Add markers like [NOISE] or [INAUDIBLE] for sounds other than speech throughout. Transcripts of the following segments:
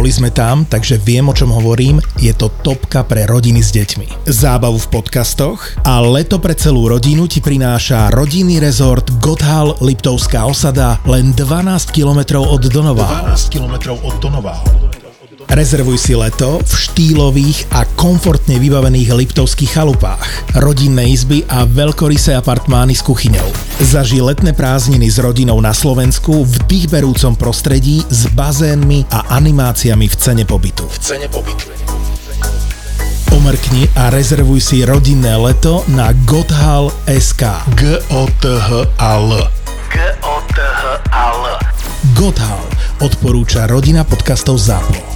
Boli sme tam, takže viem o čom hovorím, je to topka pre rodiny s deťmi. Zábavu v podcastoch a leto pre celú rodinu ti prináša rodinný rezort Gotthal Liptovská osada len 12 km od Donová. 12 km od Donová. Rezervuj si leto v štýlových a komfortne vybavených liptovských chalupách, rodinné izby a veľkorysé apartmány s kuchyňou. Zaži letné prázdniny s rodinou na Slovensku v dýchberúcom prostredí s bazénmi a animáciami v cene pobytu. V cene pobytu. Omrkni a rezervuj si rodinné leto na gothal.sk. G-O-T-H-A-L. G-O-T-H-A-L. Gothal odporúča rodina podcastov ZAPO.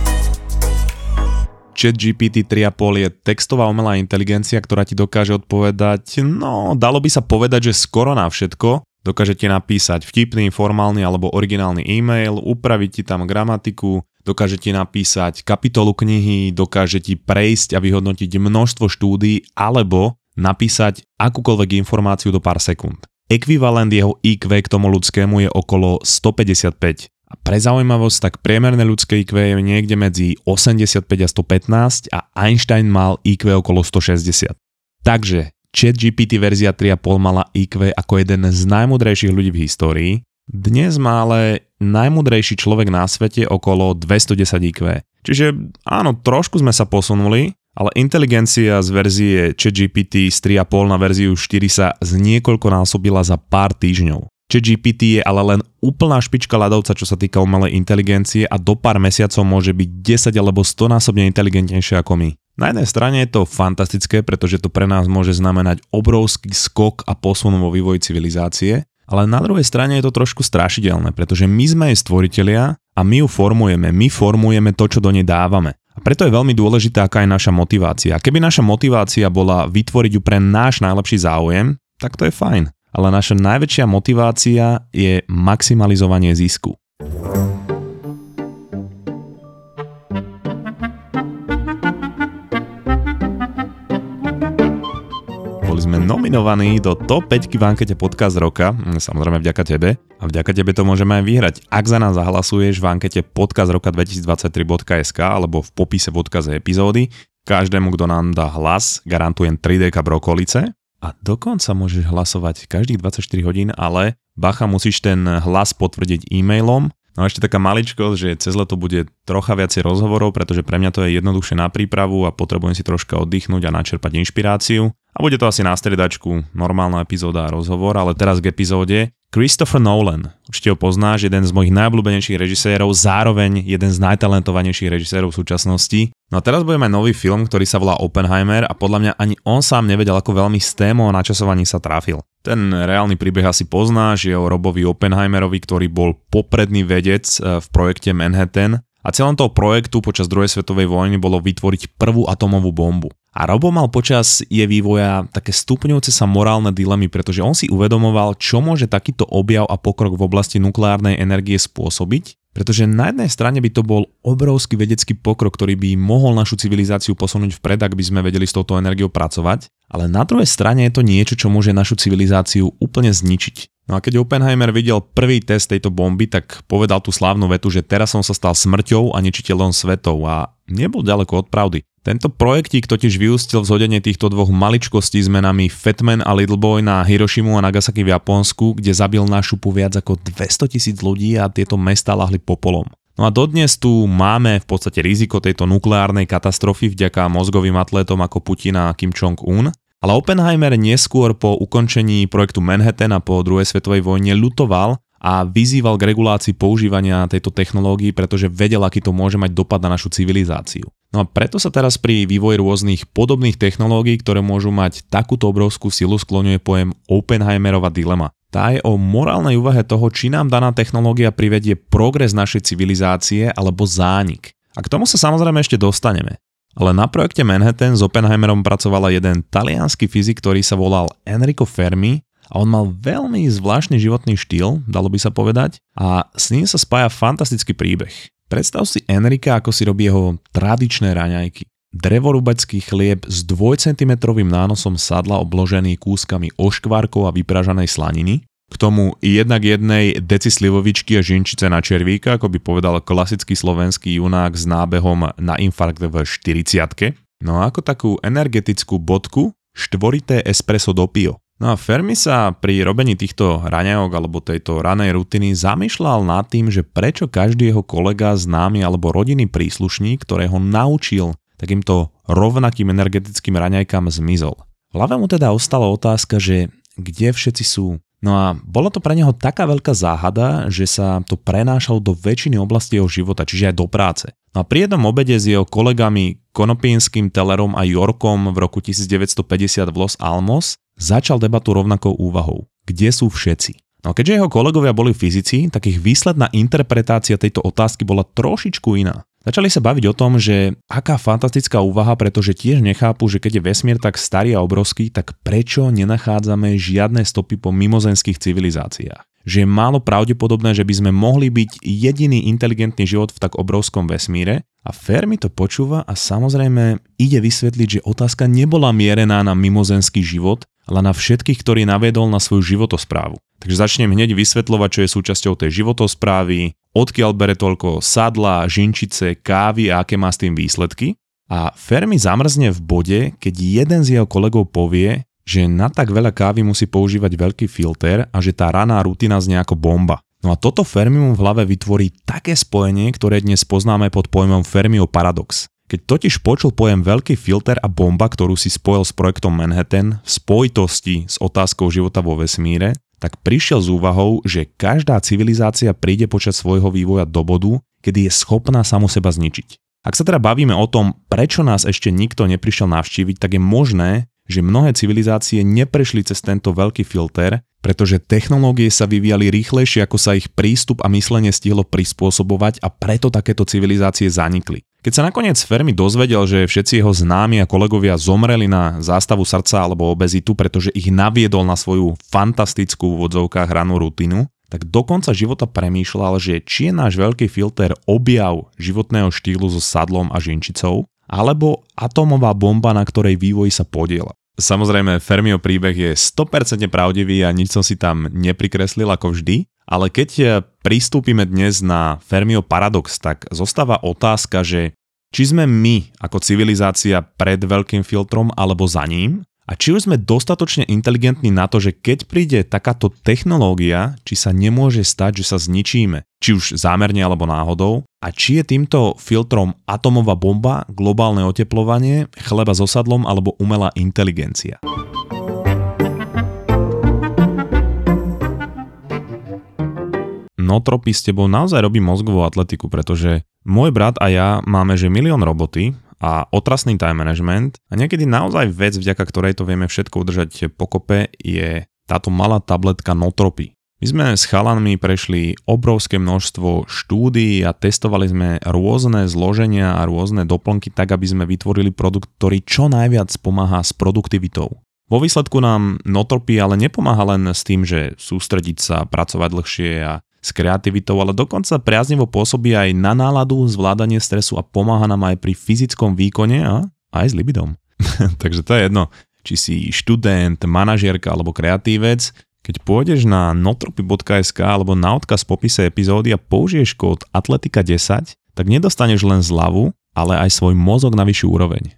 ChatGPT 3.5 je textová umelá inteligencia, ktorá ti dokáže odpovedať, no dalo by sa povedať, že skoro na všetko. Dokáže ti napísať vtipný, formálny alebo originálny e-mail, upraviť ti tam gramatiku, dokáže ti napísať kapitolu knihy, dokáže ti prejsť a vyhodnotiť množstvo štúdí alebo napísať akúkoľvek informáciu do pár sekúnd. Ekvivalent jeho IQ k tomu ľudskému je okolo 155. A pre zaujímavosť, tak priemerné ľudské IQ je niekde medzi 85 a 115 a Einstein mal IQ okolo 160. Takže ChatGPT verzia 3.5 mala IQ ako jeden z najmudrejších ľudí v histórii. Dnes má ale najmudrejší človek na svete okolo 210 IQ. Čiže áno, trošku sme sa posunuli, ale inteligencia z verzie ChatGPT z 3.5 na verziu 4 sa z násobila za pár týždňov. ChatGPT je ale len úplná špička ľadovca, čo sa týka umelej inteligencie a do pár mesiacov môže byť 10 alebo 100 násobne inteligentnejšie ako my. Na jednej strane je to fantastické, pretože to pre nás môže znamenať obrovský skok a posun vo vývoji civilizácie, ale na druhej strane je to trošku strašidelné, pretože my sme jej stvoritelia a my ju formujeme, my formujeme to, čo do nej dávame. A preto je veľmi dôležité, aká je naša motivácia. Keby naša motivácia bola vytvoriť ju pre náš najlepší záujem, tak to je fajn ale naša najväčšia motivácia je maximalizovanie zisku. Sme nominovaní do top 5 v ankete Podcast roka, samozrejme vďaka tebe. A vďaka tebe to môžeme aj vyhrať. Ak za nás zahlasuješ v ankete Podcast roka 2023.sk alebo v popise v odkaze epizódy, každému, kto nám dá hlas, garantujem 3 deka brokolice a dokonca môžeš hlasovať každých 24 hodín, ale bacha musíš ten hlas potvrdiť e-mailom. No a ešte taká maličkosť, že cez leto bude trocha viacej rozhovorov, pretože pre mňa to je jednoduchšie na prípravu a potrebujem si troška oddychnúť a načerpať inšpiráciu. A bude to asi na striedačku, normálna epizóda a rozhovor, ale teraz k epizóde. Christopher Nolan, určite ho poznáš, jeden z mojich najobľúbenejších režisérov, zároveň jeden z najtalentovanejších režisérov v súčasnosti. No a teraz budeme mať nový film, ktorý sa volá Oppenheimer a podľa mňa ani on sám nevedel, ako veľmi s témou o načasovaní sa trafil. Ten reálny príbeh asi poznáš, je o Robovi Oppenheimerovi, ktorý bol popredný vedec e, v projekte Manhattan a celom toho projektu počas druhej svetovej vojny bolo vytvoriť prvú atomovú bombu. A Robo mal počas jej vývoja také stupňujúce sa morálne dilemy, pretože on si uvedomoval, čo môže takýto objav a pokrok v oblasti nukleárnej energie spôsobiť, pretože na jednej strane by to bol obrovský vedecký pokrok, ktorý by mohol našu civilizáciu posunúť vpred, ak by sme vedeli s touto energiou pracovať, ale na druhej strane je to niečo, čo môže našu civilizáciu úplne zničiť. No a keď Oppenheimer videl prvý test tejto bomby, tak povedal tú slávnu vetu, že teraz som sa stal smrťou a ničiteľom svetov a nebol ďaleko od pravdy. Tento projektík totiž vyústil v zhodenie týchto dvoch maličkostí s menami Fatman a Little Boy na Hiroshimu a Nagasaki v Japonsku, kde zabil na šupu viac ako 200 tisíc ľudí a tieto mesta lahli popolom. No a dodnes tu máme v podstate riziko tejto nukleárnej katastrofy vďaka mozgovým atlétom ako Putin a Kim Jong-un, ale Oppenheimer neskôr po ukončení projektu Manhattan a po druhej svetovej vojne lutoval a vyzýval k regulácii používania tejto technológií, pretože vedel, aký to môže mať dopad na našu civilizáciu. No a preto sa teraz pri vývoji rôznych podobných technológií, ktoré môžu mať takúto obrovskú silu, skloňuje pojem Oppenheimerova dilema. Tá je o morálnej úvahe toho, či nám daná technológia privedie progres našej civilizácie alebo zánik. A k tomu sa samozrejme ešte dostaneme. Ale na projekte Manhattan s Oppenheimerom pracovala jeden talianský fyzik, ktorý sa volal Enrico Fermi a on mal veľmi zvláštny životný štýl, dalo by sa povedať, a s ním sa spája fantastický príbeh. Predstav si Enrika, ako si robí jeho tradičné raňajky. Drevorubecký chlieb s 2 cm nánosom sadla obložený kúskami oškvárkov a vypražanej slaniny, k tomu jednak jednej deci slivovičky a žinčice na červíka, ako by povedal klasický slovenský junák s nábehom na infarkt v 40 No a ako takú energetickú bodku štvorité espresso do pio. No a Fermi sa pri robení týchto raňajok alebo tejto ranej rutiny zamýšľal nad tým, že prečo každý jeho kolega, známy alebo rodinný príslušník, ktorého naučil takýmto rovnakým energetickým raňajkám zmizol. V hlave mu teda ostala otázka, že kde všetci sú, No a bola to pre neho taká veľká záhada, že sa to prenášalo do väčšiny oblasti jeho života, čiže aj do práce. No a pri jednom obede s jeho kolegami Konopínskym, Tellerom a Yorkom v roku 1950 v Los Alamos začal debatu rovnakou úvahou. Kde sú všetci? No keďže jeho kolegovia boli fyzici, tak ich výsledná interpretácia tejto otázky bola trošičku iná. Začali sa baviť o tom, že aká fantastická úvaha, pretože tiež nechápu, že keď je vesmír tak starý a obrovský, tak prečo nenachádzame žiadne stopy po mimozenských civilizáciách. Že je málo pravdepodobné, že by sme mohli byť jediný inteligentný život v tak obrovskom vesmíre a Fermi to počúva a samozrejme ide vysvetliť, že otázka nebola mierená na mimozenský život, ale na všetkých, ktorí navedol na svoju životosprávu. Takže začnem hneď vysvetľovať, čo je súčasťou tej životosprávy, odkiaľ bere toľko sadla, žinčice, kávy a aké má s tým výsledky. A Fermi zamrzne v bode, keď jeden z jeho kolegov povie, že na tak veľa kávy musí používať veľký filter a že tá raná rutina znie ako bomba. No a toto Fermi mu v hlave vytvorí také spojenie, ktoré dnes poznáme pod pojmom Fermio paradox. Keď totiž počul pojem veľký filter a bomba, ktorú si spojil s projektom Manhattan v spojitosti s otázkou života vo vesmíre, tak prišiel s úvahou, že každá civilizácia príde počas svojho vývoja do bodu, kedy je schopná samu seba zničiť. Ak sa teda bavíme o tom, prečo nás ešte nikto neprišiel navštíviť, tak je možné, že mnohé civilizácie neprešli cez tento veľký filter, pretože technológie sa vyvíjali rýchlejšie, ako sa ich prístup a myslenie stihlo prispôsobovať a preto takéto civilizácie zanikli. Keď sa nakoniec Fermi dozvedel, že všetci jeho známi a kolegovia zomreli na zástavu srdca alebo obezitu, pretože ich naviedol na svoju fantastickú v odzovkách ranú rutinu, tak do konca života premýšľal, že či je náš veľký filter objav životného štýlu so sadlom a žinčicou, alebo atómová bomba, na ktorej vývoj sa podiela. Samozrejme, Fermio príbeh je 100% pravdivý a nič som si tam neprikreslil ako vždy, ale keď e, pristúpime dnes na Fermio paradox, tak zostáva otázka, že či sme my ako civilizácia pred veľkým filtrom alebo za ním a či už sme dostatočne inteligentní na to, že keď príde takáto technológia, či sa nemôže stať, že sa zničíme, či už zámerne alebo náhodou, a či je týmto filtrom atomová bomba, globálne oteplovanie, chleba s osadlom alebo umelá inteligencia. Notropy s tebou naozaj robí mozgovú atletiku, pretože môj brat a ja máme že milión roboty a otrasný time management a niekedy naozaj vec, vďaka ktorej to vieme všetko udržať pokope, je táto malá tabletka Notropy. My sme s chalanmi prešli obrovské množstvo štúdií a testovali sme rôzne zloženia a rôzne doplnky tak, aby sme vytvorili produkt, ktorý čo najviac pomáha s produktivitou. Vo výsledku nám Notropy ale nepomáha len s tým, že sústrediť sa, pracovať dlhšie a s kreativitou, ale dokonca priaznivo pôsobí aj na náladu, zvládanie stresu a pomáha nám aj pri fyzickom výkone a aj s libidom. [LAUGHS] Takže to je jedno, či si študent, manažierka alebo kreatívec, keď pôjdeš na notropy.sk alebo na odkaz v popise epizódy a použiješ kód Atletika10, tak nedostaneš len zľavu, ale aj svoj mozog na vyššiu úroveň.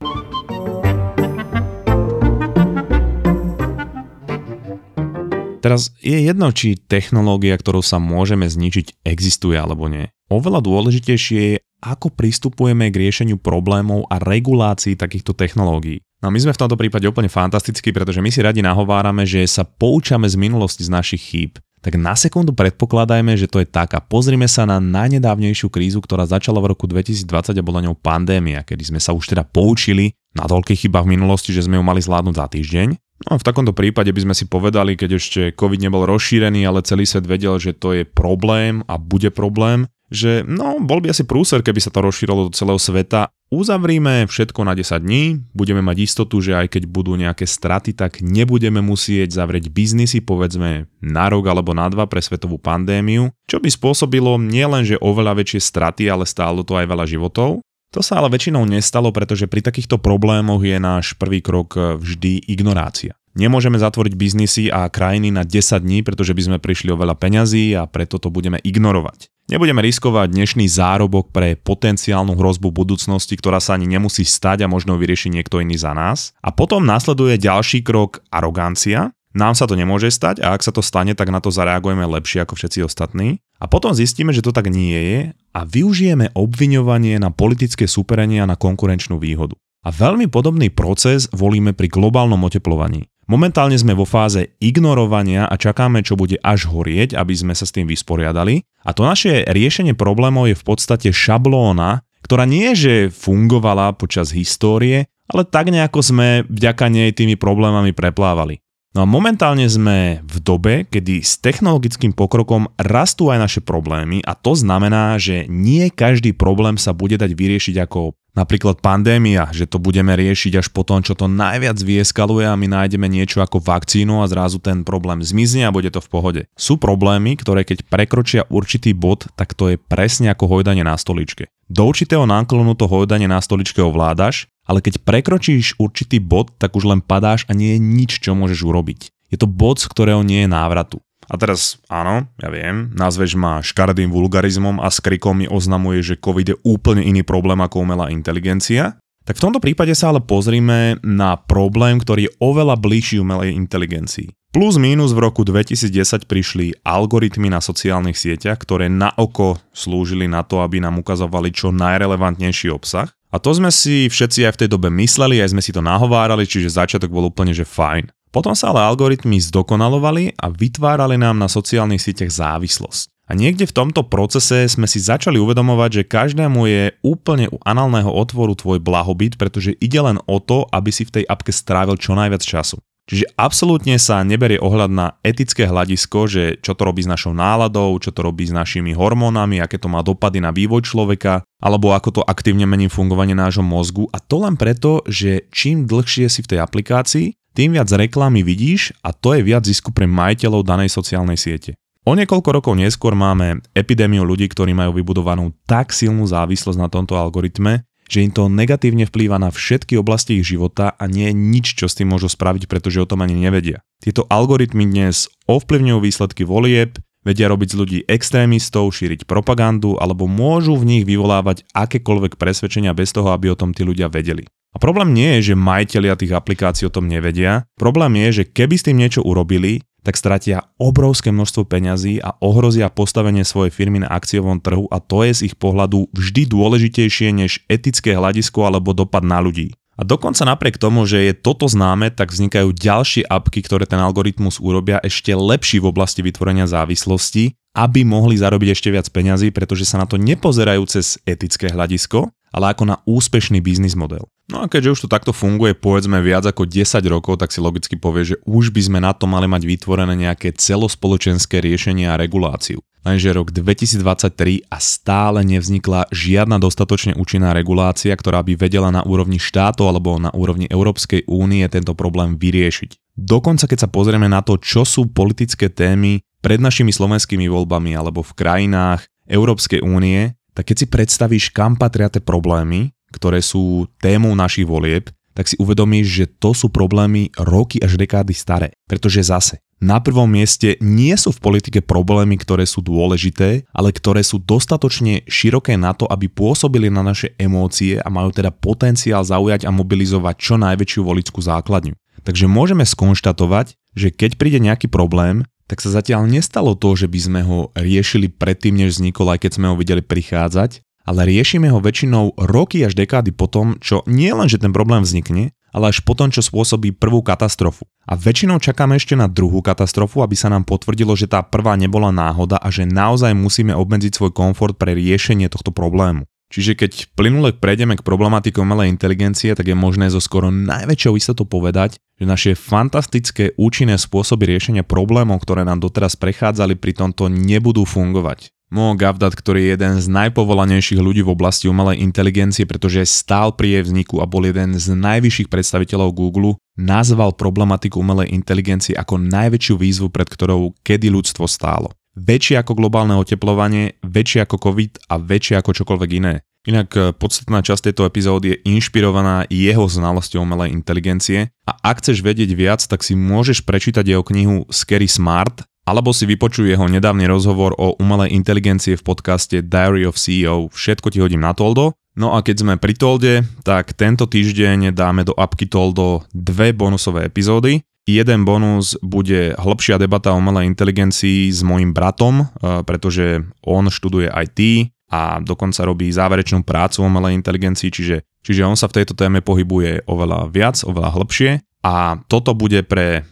Teraz je jedno, či technológia, ktorou sa môžeme zničiť, existuje alebo nie. Oveľa dôležitejšie je, ako pristupujeme k riešeniu problémov a regulácií takýchto technológií. No my sme v tomto prípade úplne fantastickí, pretože my si radi nahovárame, že sa poučame z minulosti z našich chýb. Tak na sekundu predpokladajme, že to je tak a pozrime sa na najnedávnejšiu krízu, ktorá začala v roku 2020 a bola ňou pandémia, kedy sme sa už teda poučili na toľkých chybách v minulosti, že sme ju mali zvládnuť za týždeň. No v takomto prípade by sme si povedali, keď ešte COVID nebol rozšírený, ale celý svet vedel, že to je problém a bude problém, že no, bol by asi prúser, keby sa to rozšírilo do celého sveta. Uzavrime všetko na 10 dní, budeme mať istotu, že aj keď budú nejaké straty, tak nebudeme musieť zavrieť biznisy, povedzme na rok alebo na dva pre svetovú pandémiu, čo by spôsobilo nielen, že oveľa väčšie straty, ale stálo to aj veľa životov. To sa ale väčšinou nestalo, pretože pri takýchto problémoch je náš prvý krok vždy ignorácia. Nemôžeme zatvoriť biznisy a krajiny na 10 dní, pretože by sme prišli o veľa peňazí a preto to budeme ignorovať. Nebudeme riskovať dnešný zárobok pre potenciálnu hrozbu budúcnosti, ktorá sa ani nemusí stať a možno vyrieši niekto iný za nás. A potom nasleduje ďalší krok arogancia. Nám sa to nemôže stať a ak sa to stane, tak na to zareagujeme lepšie ako všetci ostatní. A potom zistíme, že to tak nie je a využijeme obviňovanie na politické superenie a na konkurenčnú výhodu. A veľmi podobný proces volíme pri globálnom oteplovaní. Momentálne sme vo fáze ignorovania a čakáme, čo bude až horieť, aby sme sa s tým vysporiadali. A to naše riešenie problémov je v podstate šablóna, ktorá nie že fungovala počas histórie, ale tak nejako sme vďaka nej tými problémami preplávali. No a momentálne sme v dobe, kedy s technologickým pokrokom rastú aj naše problémy a to znamená, že nie každý problém sa bude dať vyriešiť ako Napríklad pandémia, že to budeme riešiť až po tom, čo to najviac vyeskaluje a my nájdeme niečo ako vakcínu a zrazu ten problém zmizne a bude to v pohode. Sú problémy, ktoré keď prekročia určitý bod, tak to je presne ako hojdanie na stoličke. Do určitého náklonu to hojdanie na stoličke ovládaš, ale keď prekročíš určitý bod, tak už len padáš a nie je nič, čo môžeš urobiť. Je to bod, z ktorého nie je návratu. A teraz áno, ja viem, nazveš ma škaredým vulgarizmom a s krikom mi oznamuje, že COVID je úplne iný problém ako umelá inteligencia. Tak v tomto prípade sa ale pozrime na problém, ktorý je oveľa bližší umelej inteligencii. Plus mínus v roku 2010 prišli algoritmy na sociálnych sieťach, ktoré na oko slúžili na to, aby nám ukazovali čo najrelevantnejší obsah. A to sme si všetci aj v tej dobe mysleli, aj sme si to nahovárali, čiže začiatok bol úplne že fajn. Potom sa ale algoritmy zdokonalovali a vytvárali nám na sociálnych sieťach závislosť. A niekde v tomto procese sme si začali uvedomovať, že každému je úplne u análneho otvoru tvoj blahobyt, pretože ide len o to, aby si v tej apke strávil čo najviac času. Čiže absolútne sa neberie ohľad na etické hľadisko, že čo to robí s našou náladou, čo to robí s našimi hormónami, aké to má dopady na vývoj človeka, alebo ako to aktívne mení fungovanie nášho mozgu. A to len preto, že čím dlhšie si v tej aplikácii, tým viac reklamy vidíš a to je viac zisku pre majiteľov danej sociálnej siete. O niekoľko rokov neskôr máme epidémiu ľudí, ktorí majú vybudovanú tak silnú závislosť na tomto algoritme, že im to negatívne vplýva na všetky oblasti ich života a nie je nič, čo s tým môžu spraviť, pretože o tom ani nevedia. Tieto algoritmy dnes ovplyvňujú výsledky volieb, vedia robiť z ľudí extrémistov, šíriť propagandu alebo môžu v nich vyvolávať akékoľvek presvedčenia bez toho, aby o tom tí ľudia vedeli. A problém nie je, že majiteľia tých aplikácií o tom nevedia. Problém je, že keby s tým niečo urobili, tak stratia obrovské množstvo peňazí a ohrozia postavenie svojej firmy na akciovom trhu a to je z ich pohľadu vždy dôležitejšie než etické hľadisko alebo dopad na ľudí. A dokonca napriek tomu, že je toto známe, tak vznikajú ďalšie apky, ktoré ten algoritmus urobia ešte lepší v oblasti vytvorenia závislosti, aby mohli zarobiť ešte viac peňazí, pretože sa na to nepozerajú cez etické hľadisko, ale ako na úspešný biznis model. No a keďže už to takto funguje povedzme viac ako 10 rokov, tak si logicky povie, že už by sme na to mali mať vytvorené nejaké celospoločenské riešenie a reguláciu. Lenže rok 2023 a stále nevznikla žiadna dostatočne účinná regulácia, ktorá by vedela na úrovni štátov alebo na úrovni Európskej únie tento problém vyriešiť. Dokonca keď sa pozrieme na to, čo sú politické témy pred našimi slovenskými voľbami alebo v krajinách Európskej únie, tak keď si predstavíš, kam patria tie problémy, ktoré sú témou našich volieb, tak si uvedomíš, že to sú problémy roky až dekády staré. Pretože zase, na prvom mieste nie sú v politike problémy, ktoré sú dôležité, ale ktoré sú dostatočne široké na to, aby pôsobili na naše emócie a majú teda potenciál zaujať a mobilizovať čo najväčšiu volickú základňu. Takže môžeme skonštatovať, že keď príde nejaký problém, tak sa zatiaľ nestalo to, že by sme ho riešili predtým, než vznikol, aj keď sme ho videli prichádzať, ale riešime ho väčšinou roky až dekády potom, čo nie len, že ten problém vznikne, ale až potom, čo spôsobí prvú katastrofu. A väčšinou čakáme ešte na druhú katastrofu, aby sa nám potvrdilo, že tá prvá nebola náhoda a že naozaj musíme obmedziť svoj komfort pre riešenie tohto problému. Čiže keď plynule prejdeme k problematike umelej inteligencie, tak je možné zo skoro najväčšou istotou povedať, že naše fantastické účinné spôsoby riešenia problémov, ktoré nám doteraz prechádzali, pri tomto nebudú fungovať. Mo Gavdat, ktorý je jeden z najpovolanejších ľudí v oblasti umelej inteligencie, pretože stál pri jej vzniku a bol jeden z najvyšších predstaviteľov Google, nazval problematiku umelej inteligencie ako najväčšiu výzvu, pred ktorou kedy ľudstvo stálo väčšie ako globálne oteplovanie, väčšie ako COVID a väčšie ako čokoľvek iné. Inak e, podstatná časť tejto epizódy je inšpirovaná jeho znalosťou umelej inteligencie a ak chceš vedieť viac, tak si môžeš prečítať jeho knihu Scary Smart alebo si vypočuj jeho nedávny rozhovor o umelej inteligencie v podcaste Diary of CEO. Všetko ti hodím na Toldo. No a keď sme pri Tolde, tak tento týždeň dáme do apky Toldo dve bonusové epizódy. Jeden bonus bude hĺbšia debata o umelej inteligencii s mojim bratom, e, pretože on študuje IT a dokonca robí záverečnú prácu o umelej inteligencii, čiže, čiže on sa v tejto téme pohybuje oveľa viac, oveľa hĺbšie. A toto bude pre e,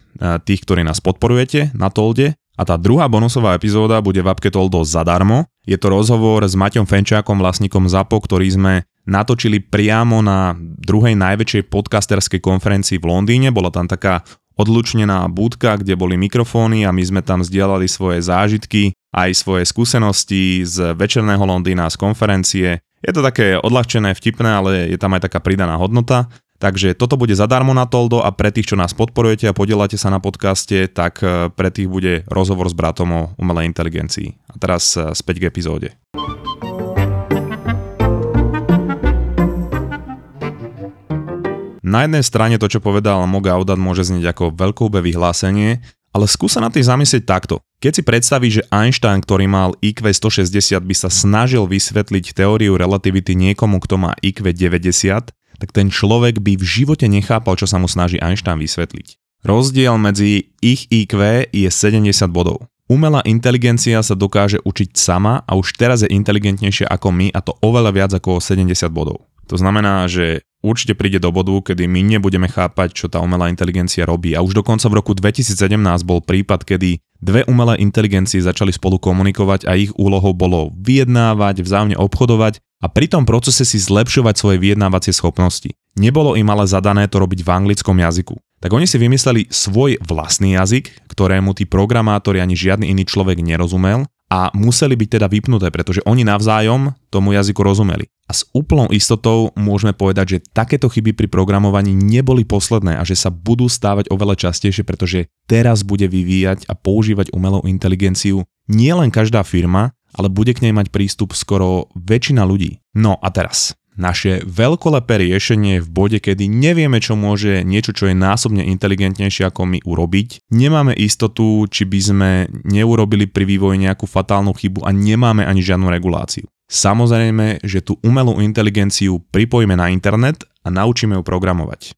tých, ktorí nás podporujete na Tolde a tá druhá bonusová epizóda bude v appke Toldo zadarmo. Je to rozhovor s Maťom Fenčákom, vlastníkom ZAPO, ktorý sme natočili priamo na druhej najväčšej podcasterskej konferencii v Londýne. Bola tam taká odlučnená budka, kde boli mikrofóny a my sme tam zdieľali svoje zážitky, aj svoje skúsenosti z večerného Londýna, z konferencie. Je to také odľahčené, vtipné, ale je tam aj taká pridaná hodnota. Takže toto bude zadarmo na Toldo a pre tých, čo nás podporujete a podielate sa na podcaste, tak e, pre tých bude rozhovor s bratom o umelej inteligencii. A teraz e, späť k epizóde. Na jednej strane to, čo povedal Moga Audat, môže znieť ako veľkoube vyhlásenie, ale skúsa na tým zamyslieť takto. Keď si predstavíš, že Einstein, ktorý mal IQ 160, by sa snažil vysvetliť teóriu relativity niekomu, kto má IQ 90, tak ten človek by v živote nechápal, čo sa mu snaží Einstein vysvetliť. Rozdiel medzi ich IQ je 70 bodov. Umelá inteligencia sa dokáže učiť sama a už teraz je inteligentnejšia ako my a to oveľa viac ako 70 bodov. To znamená, že určite príde do bodu, kedy my nebudeme chápať, čo tá umelá inteligencia robí. A už dokonca v roku 2017 bol prípad, kedy dve umelé inteligencie začali spolu komunikovať a ich úlohou bolo vyjednávať, vzájomne obchodovať a pri tom procese si zlepšovať svoje vyjednávacie schopnosti. Nebolo im ale zadané to robiť v anglickom jazyku. Tak oni si vymysleli svoj vlastný jazyk, ktorému tí programátori ani žiadny iný človek nerozumel a museli byť teda vypnuté, pretože oni navzájom tomu jazyku rozumeli. A s úplnou istotou môžeme povedať, že takéto chyby pri programovaní neboli posledné a že sa budú stávať oveľa častejšie, pretože teraz bude vyvíjať a používať umelú inteligenciu nielen každá firma, ale bude k nej mať prístup skoro väčšina ľudí. No a teraz, naše veľkolepé riešenie v bode, kedy nevieme, čo môže niečo, čo je násobne inteligentnejšie ako my urobiť. Nemáme istotu, či by sme neurobili pri vývoji nejakú fatálnu chybu a nemáme ani žiadnu reguláciu. Samozrejme, že tú umelú inteligenciu pripojíme na internet a naučíme ju programovať.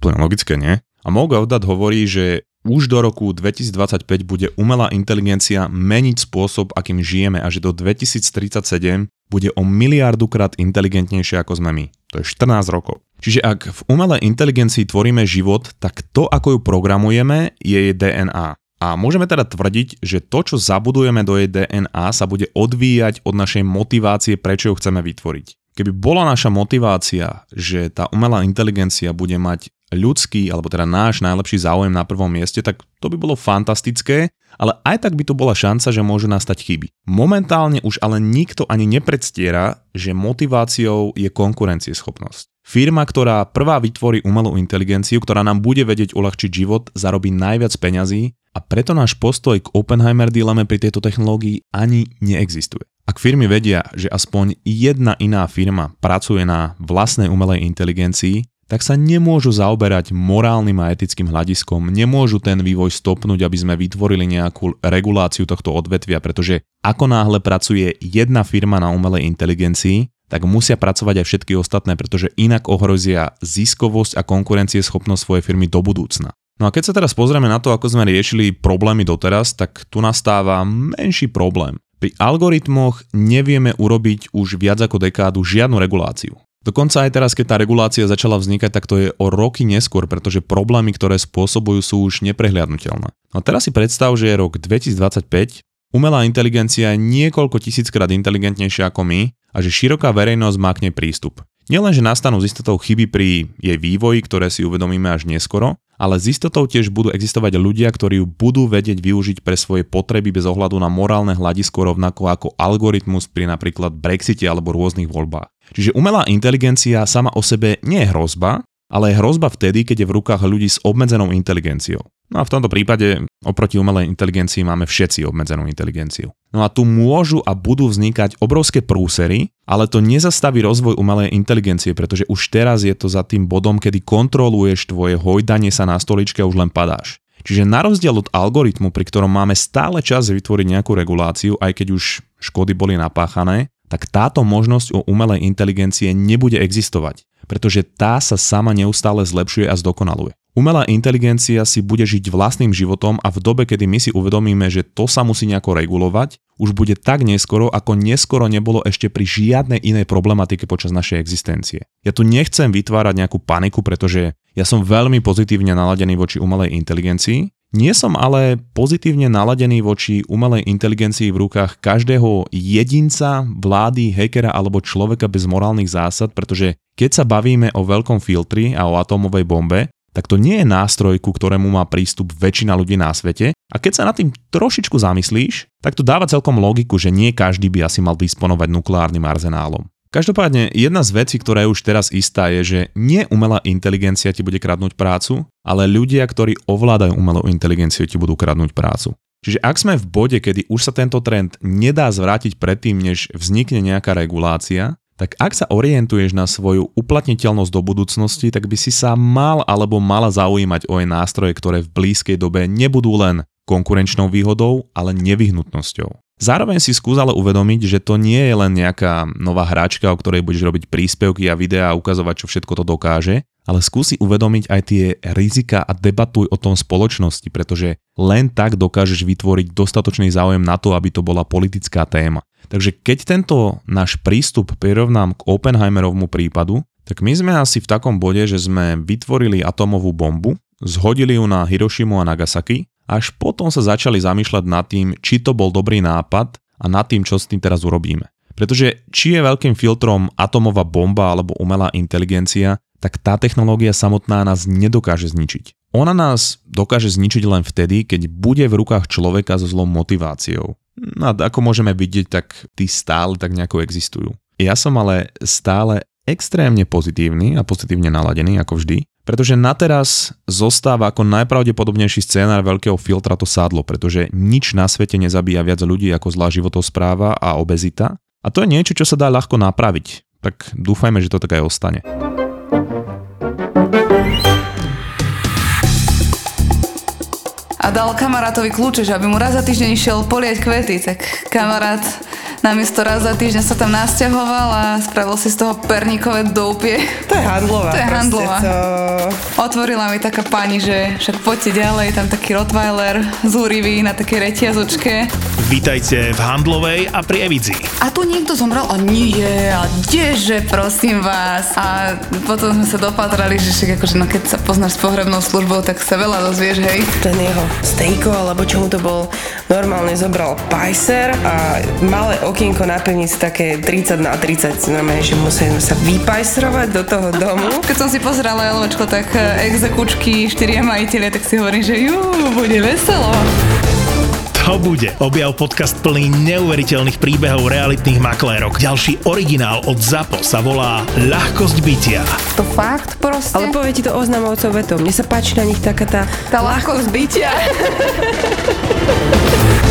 Plne logické, nie? A Mogaudat hovorí, že už do roku 2025 bude umelá inteligencia meniť spôsob, akým žijeme a že do 2037 bude o miliardu krát inteligentnejšie ako sme my. To je 14 rokov. Čiže ak v umelej inteligencii tvoríme život, tak to, ako ju programujeme, je jej DNA. A môžeme teda tvrdiť, že to, čo zabudujeme do jej DNA, sa bude odvíjať od našej motivácie, prečo ju chceme vytvoriť. Keby bola naša motivácia, že tá umelá inteligencia bude mať ľudský, alebo teda náš najlepší záujem na prvom mieste, tak to by bolo fantastické, ale aj tak by tu bola šanca, že môžu nastať chyby. Momentálne už ale nikto ani nepredstiera, že motiváciou je konkurencieschopnosť. Firma, ktorá prvá vytvorí umelú inteligenciu, ktorá nám bude vedieť uľahčiť život, zarobí najviac peňazí a preto náš postoj k Oppenheimer dileme pri tejto technológii ani neexistuje. Ak firmy vedia, že aspoň jedna iná firma pracuje na vlastnej umelej inteligencii, tak sa nemôžu zaoberať morálnym a etickým hľadiskom, nemôžu ten vývoj stopnúť, aby sme vytvorili nejakú reguláciu tohto odvetvia, pretože ako náhle pracuje jedna firma na umelej inteligencii, tak musia pracovať aj všetky ostatné, pretože inak ohrozia ziskovosť a konkurencieschopnosť svojej firmy do budúcna. No a keď sa teraz pozrieme na to, ako sme riešili problémy doteraz, tak tu nastáva menší problém. Pri algoritmoch nevieme urobiť už viac ako dekádu žiadnu reguláciu. Dokonca aj teraz, keď tá regulácia začala vznikať, tak to je o roky neskôr, pretože problémy, ktoré spôsobujú, sú už neprehliadnutelné. No a teraz si predstav, že je rok 2025, umelá inteligencia je niekoľko tisíckrát inteligentnejšia ako my a že široká verejnosť má k nej prístup. Nielen, že nastanú z istotou chyby pri jej vývoji, ktoré si uvedomíme až neskoro, ale z istotou tiež budú existovať ľudia, ktorí ju budú vedieť využiť pre svoje potreby bez ohľadu na morálne hľadisko rovnako ako algoritmus pri napríklad Brexite alebo rôznych voľbách. Čiže umelá inteligencia sama o sebe nie je hrozba, ale je hrozba vtedy, keď je v rukách ľudí s obmedzenou inteligenciou. No a v tomto prípade oproti umelej inteligencii máme všetci obmedzenú inteligenciu. No a tu môžu a budú vznikať obrovské prúsery, ale to nezastaví rozvoj umelej inteligencie, pretože už teraz je to za tým bodom, kedy kontroluješ tvoje hojdanie sa na stoličke a už len padáš. Čiže na rozdiel od algoritmu, pri ktorom máme stále čas vytvoriť nejakú reguláciu, aj keď už škody boli napáchané, tak táto možnosť u umelej inteligencie nebude existovať, pretože tá sa sama neustále zlepšuje a zdokonaluje. Umelá inteligencia si bude žiť vlastným životom a v dobe, kedy my si uvedomíme, že to sa musí nejako regulovať, už bude tak neskoro, ako neskoro nebolo ešte pri žiadnej inej problematike počas našej existencie. Ja tu nechcem vytvárať nejakú paniku, pretože ja som veľmi pozitívne naladený voči umelej inteligencii, nie som ale pozitívne naladený voči umelej inteligencii v rukách každého jedinca, vlády, hackera alebo človeka bez morálnych zásad, pretože keď sa bavíme o veľkom filtri a o atómovej bombe, tak to nie je nástroj, ku ktorému má prístup väčšina ľudí na svete. A keď sa nad tým trošičku zamyslíš, tak to dáva celkom logiku, že nie každý by asi mal disponovať nukleárnym arzenálom. Každopádne, jedna z vecí, ktorá je už teraz istá, je, že nie umelá inteligencia ti bude kradnúť prácu, ale ľudia, ktorí ovládajú umelú inteligenciu, ti budú kradnúť prácu. Čiže ak sme v bode, kedy už sa tento trend nedá zvrátiť predtým, než vznikne nejaká regulácia, tak ak sa orientuješ na svoju uplatniteľnosť do budúcnosti, tak by si sa mal alebo mala zaujímať o jej nástroje, ktoré v blízkej dobe nebudú len konkurenčnou výhodou, ale nevyhnutnosťou. Zároveň si skús ale uvedomiť, že to nie je len nejaká nová hračka, o ktorej budeš robiť príspevky a videá a ukazovať, čo všetko to dokáže, ale skúsi uvedomiť aj tie rizika a debatuj o tom spoločnosti, pretože len tak dokážeš vytvoriť dostatočný záujem na to, aby to bola politická téma. Takže keď tento náš prístup prirovnám k Oppenheimerovmu prípadu, tak my sme asi v takom bode, že sme vytvorili atomovú bombu, zhodili ju na Hirošimu a Nagasaki, až potom sa začali zamýšľať nad tým, či to bol dobrý nápad a nad tým, čo s tým teraz urobíme. Pretože či je veľkým filtrom atomová bomba alebo umelá inteligencia, tak tá technológia samotná nás nedokáže zničiť. Ona nás dokáže zničiť len vtedy, keď bude v rukách človeka so zlou motiváciou. A ako môžeme vidieť, tak tí stále tak nejako existujú. Ja som ale stále extrémne pozitívny a pozitívne naladený, ako vždy, pretože na teraz zostáva ako najpravdepodobnejší scénar veľkého filtra to sádlo, pretože nič na svete nezabíja viac ľudí ako zlá životospráva a obezita. A to je niečo, čo sa dá ľahko napraviť. Tak dúfajme, že to tak aj ostane. A dal kamarátovi kľúče, že aby mu raz za týždeň išiel poliať kvety, tak kamarát namiesto raz za týždeň sa tam nasťahoval a spravil si z toho perníkové doupie. To je handlová. To je handlová. To... Otvorila mi taká pani, že však poďte ďalej, tam taký Rottweiler zúrivý na také reťazočke. Vítajte v Handlovej a pri Evidzi. A tu niekto zomrel a nie, a kdeže, prosím vás. A potom sme sa dopatrali, že však akože, no keď sa poznáš s pohrebnou službou, tak sa veľa dozvieš, hej. Ten jeho stejko, alebo čo mu to bol, normálne zobral pajser a malé okienko na pivnici také 30 na 30, znamená, že musíme sa vypajsrovať do toho domu. [LAUGHS] Keď som si pozerala LVčko, tak eh, exekučky, štyria majiteľe, tak si hovorím, že jú, bude veselo. To bude. Objav podcast plný neuveriteľných príbehov realitných maklérok. Ďalší originál od ZAPO sa volá Ľahkosť bytia. To fakt proste? Ale povie ti to oznamovcov vetom. Mne sa páči na nich taká tá... tá ľahkosť bytia. [LAUGHS]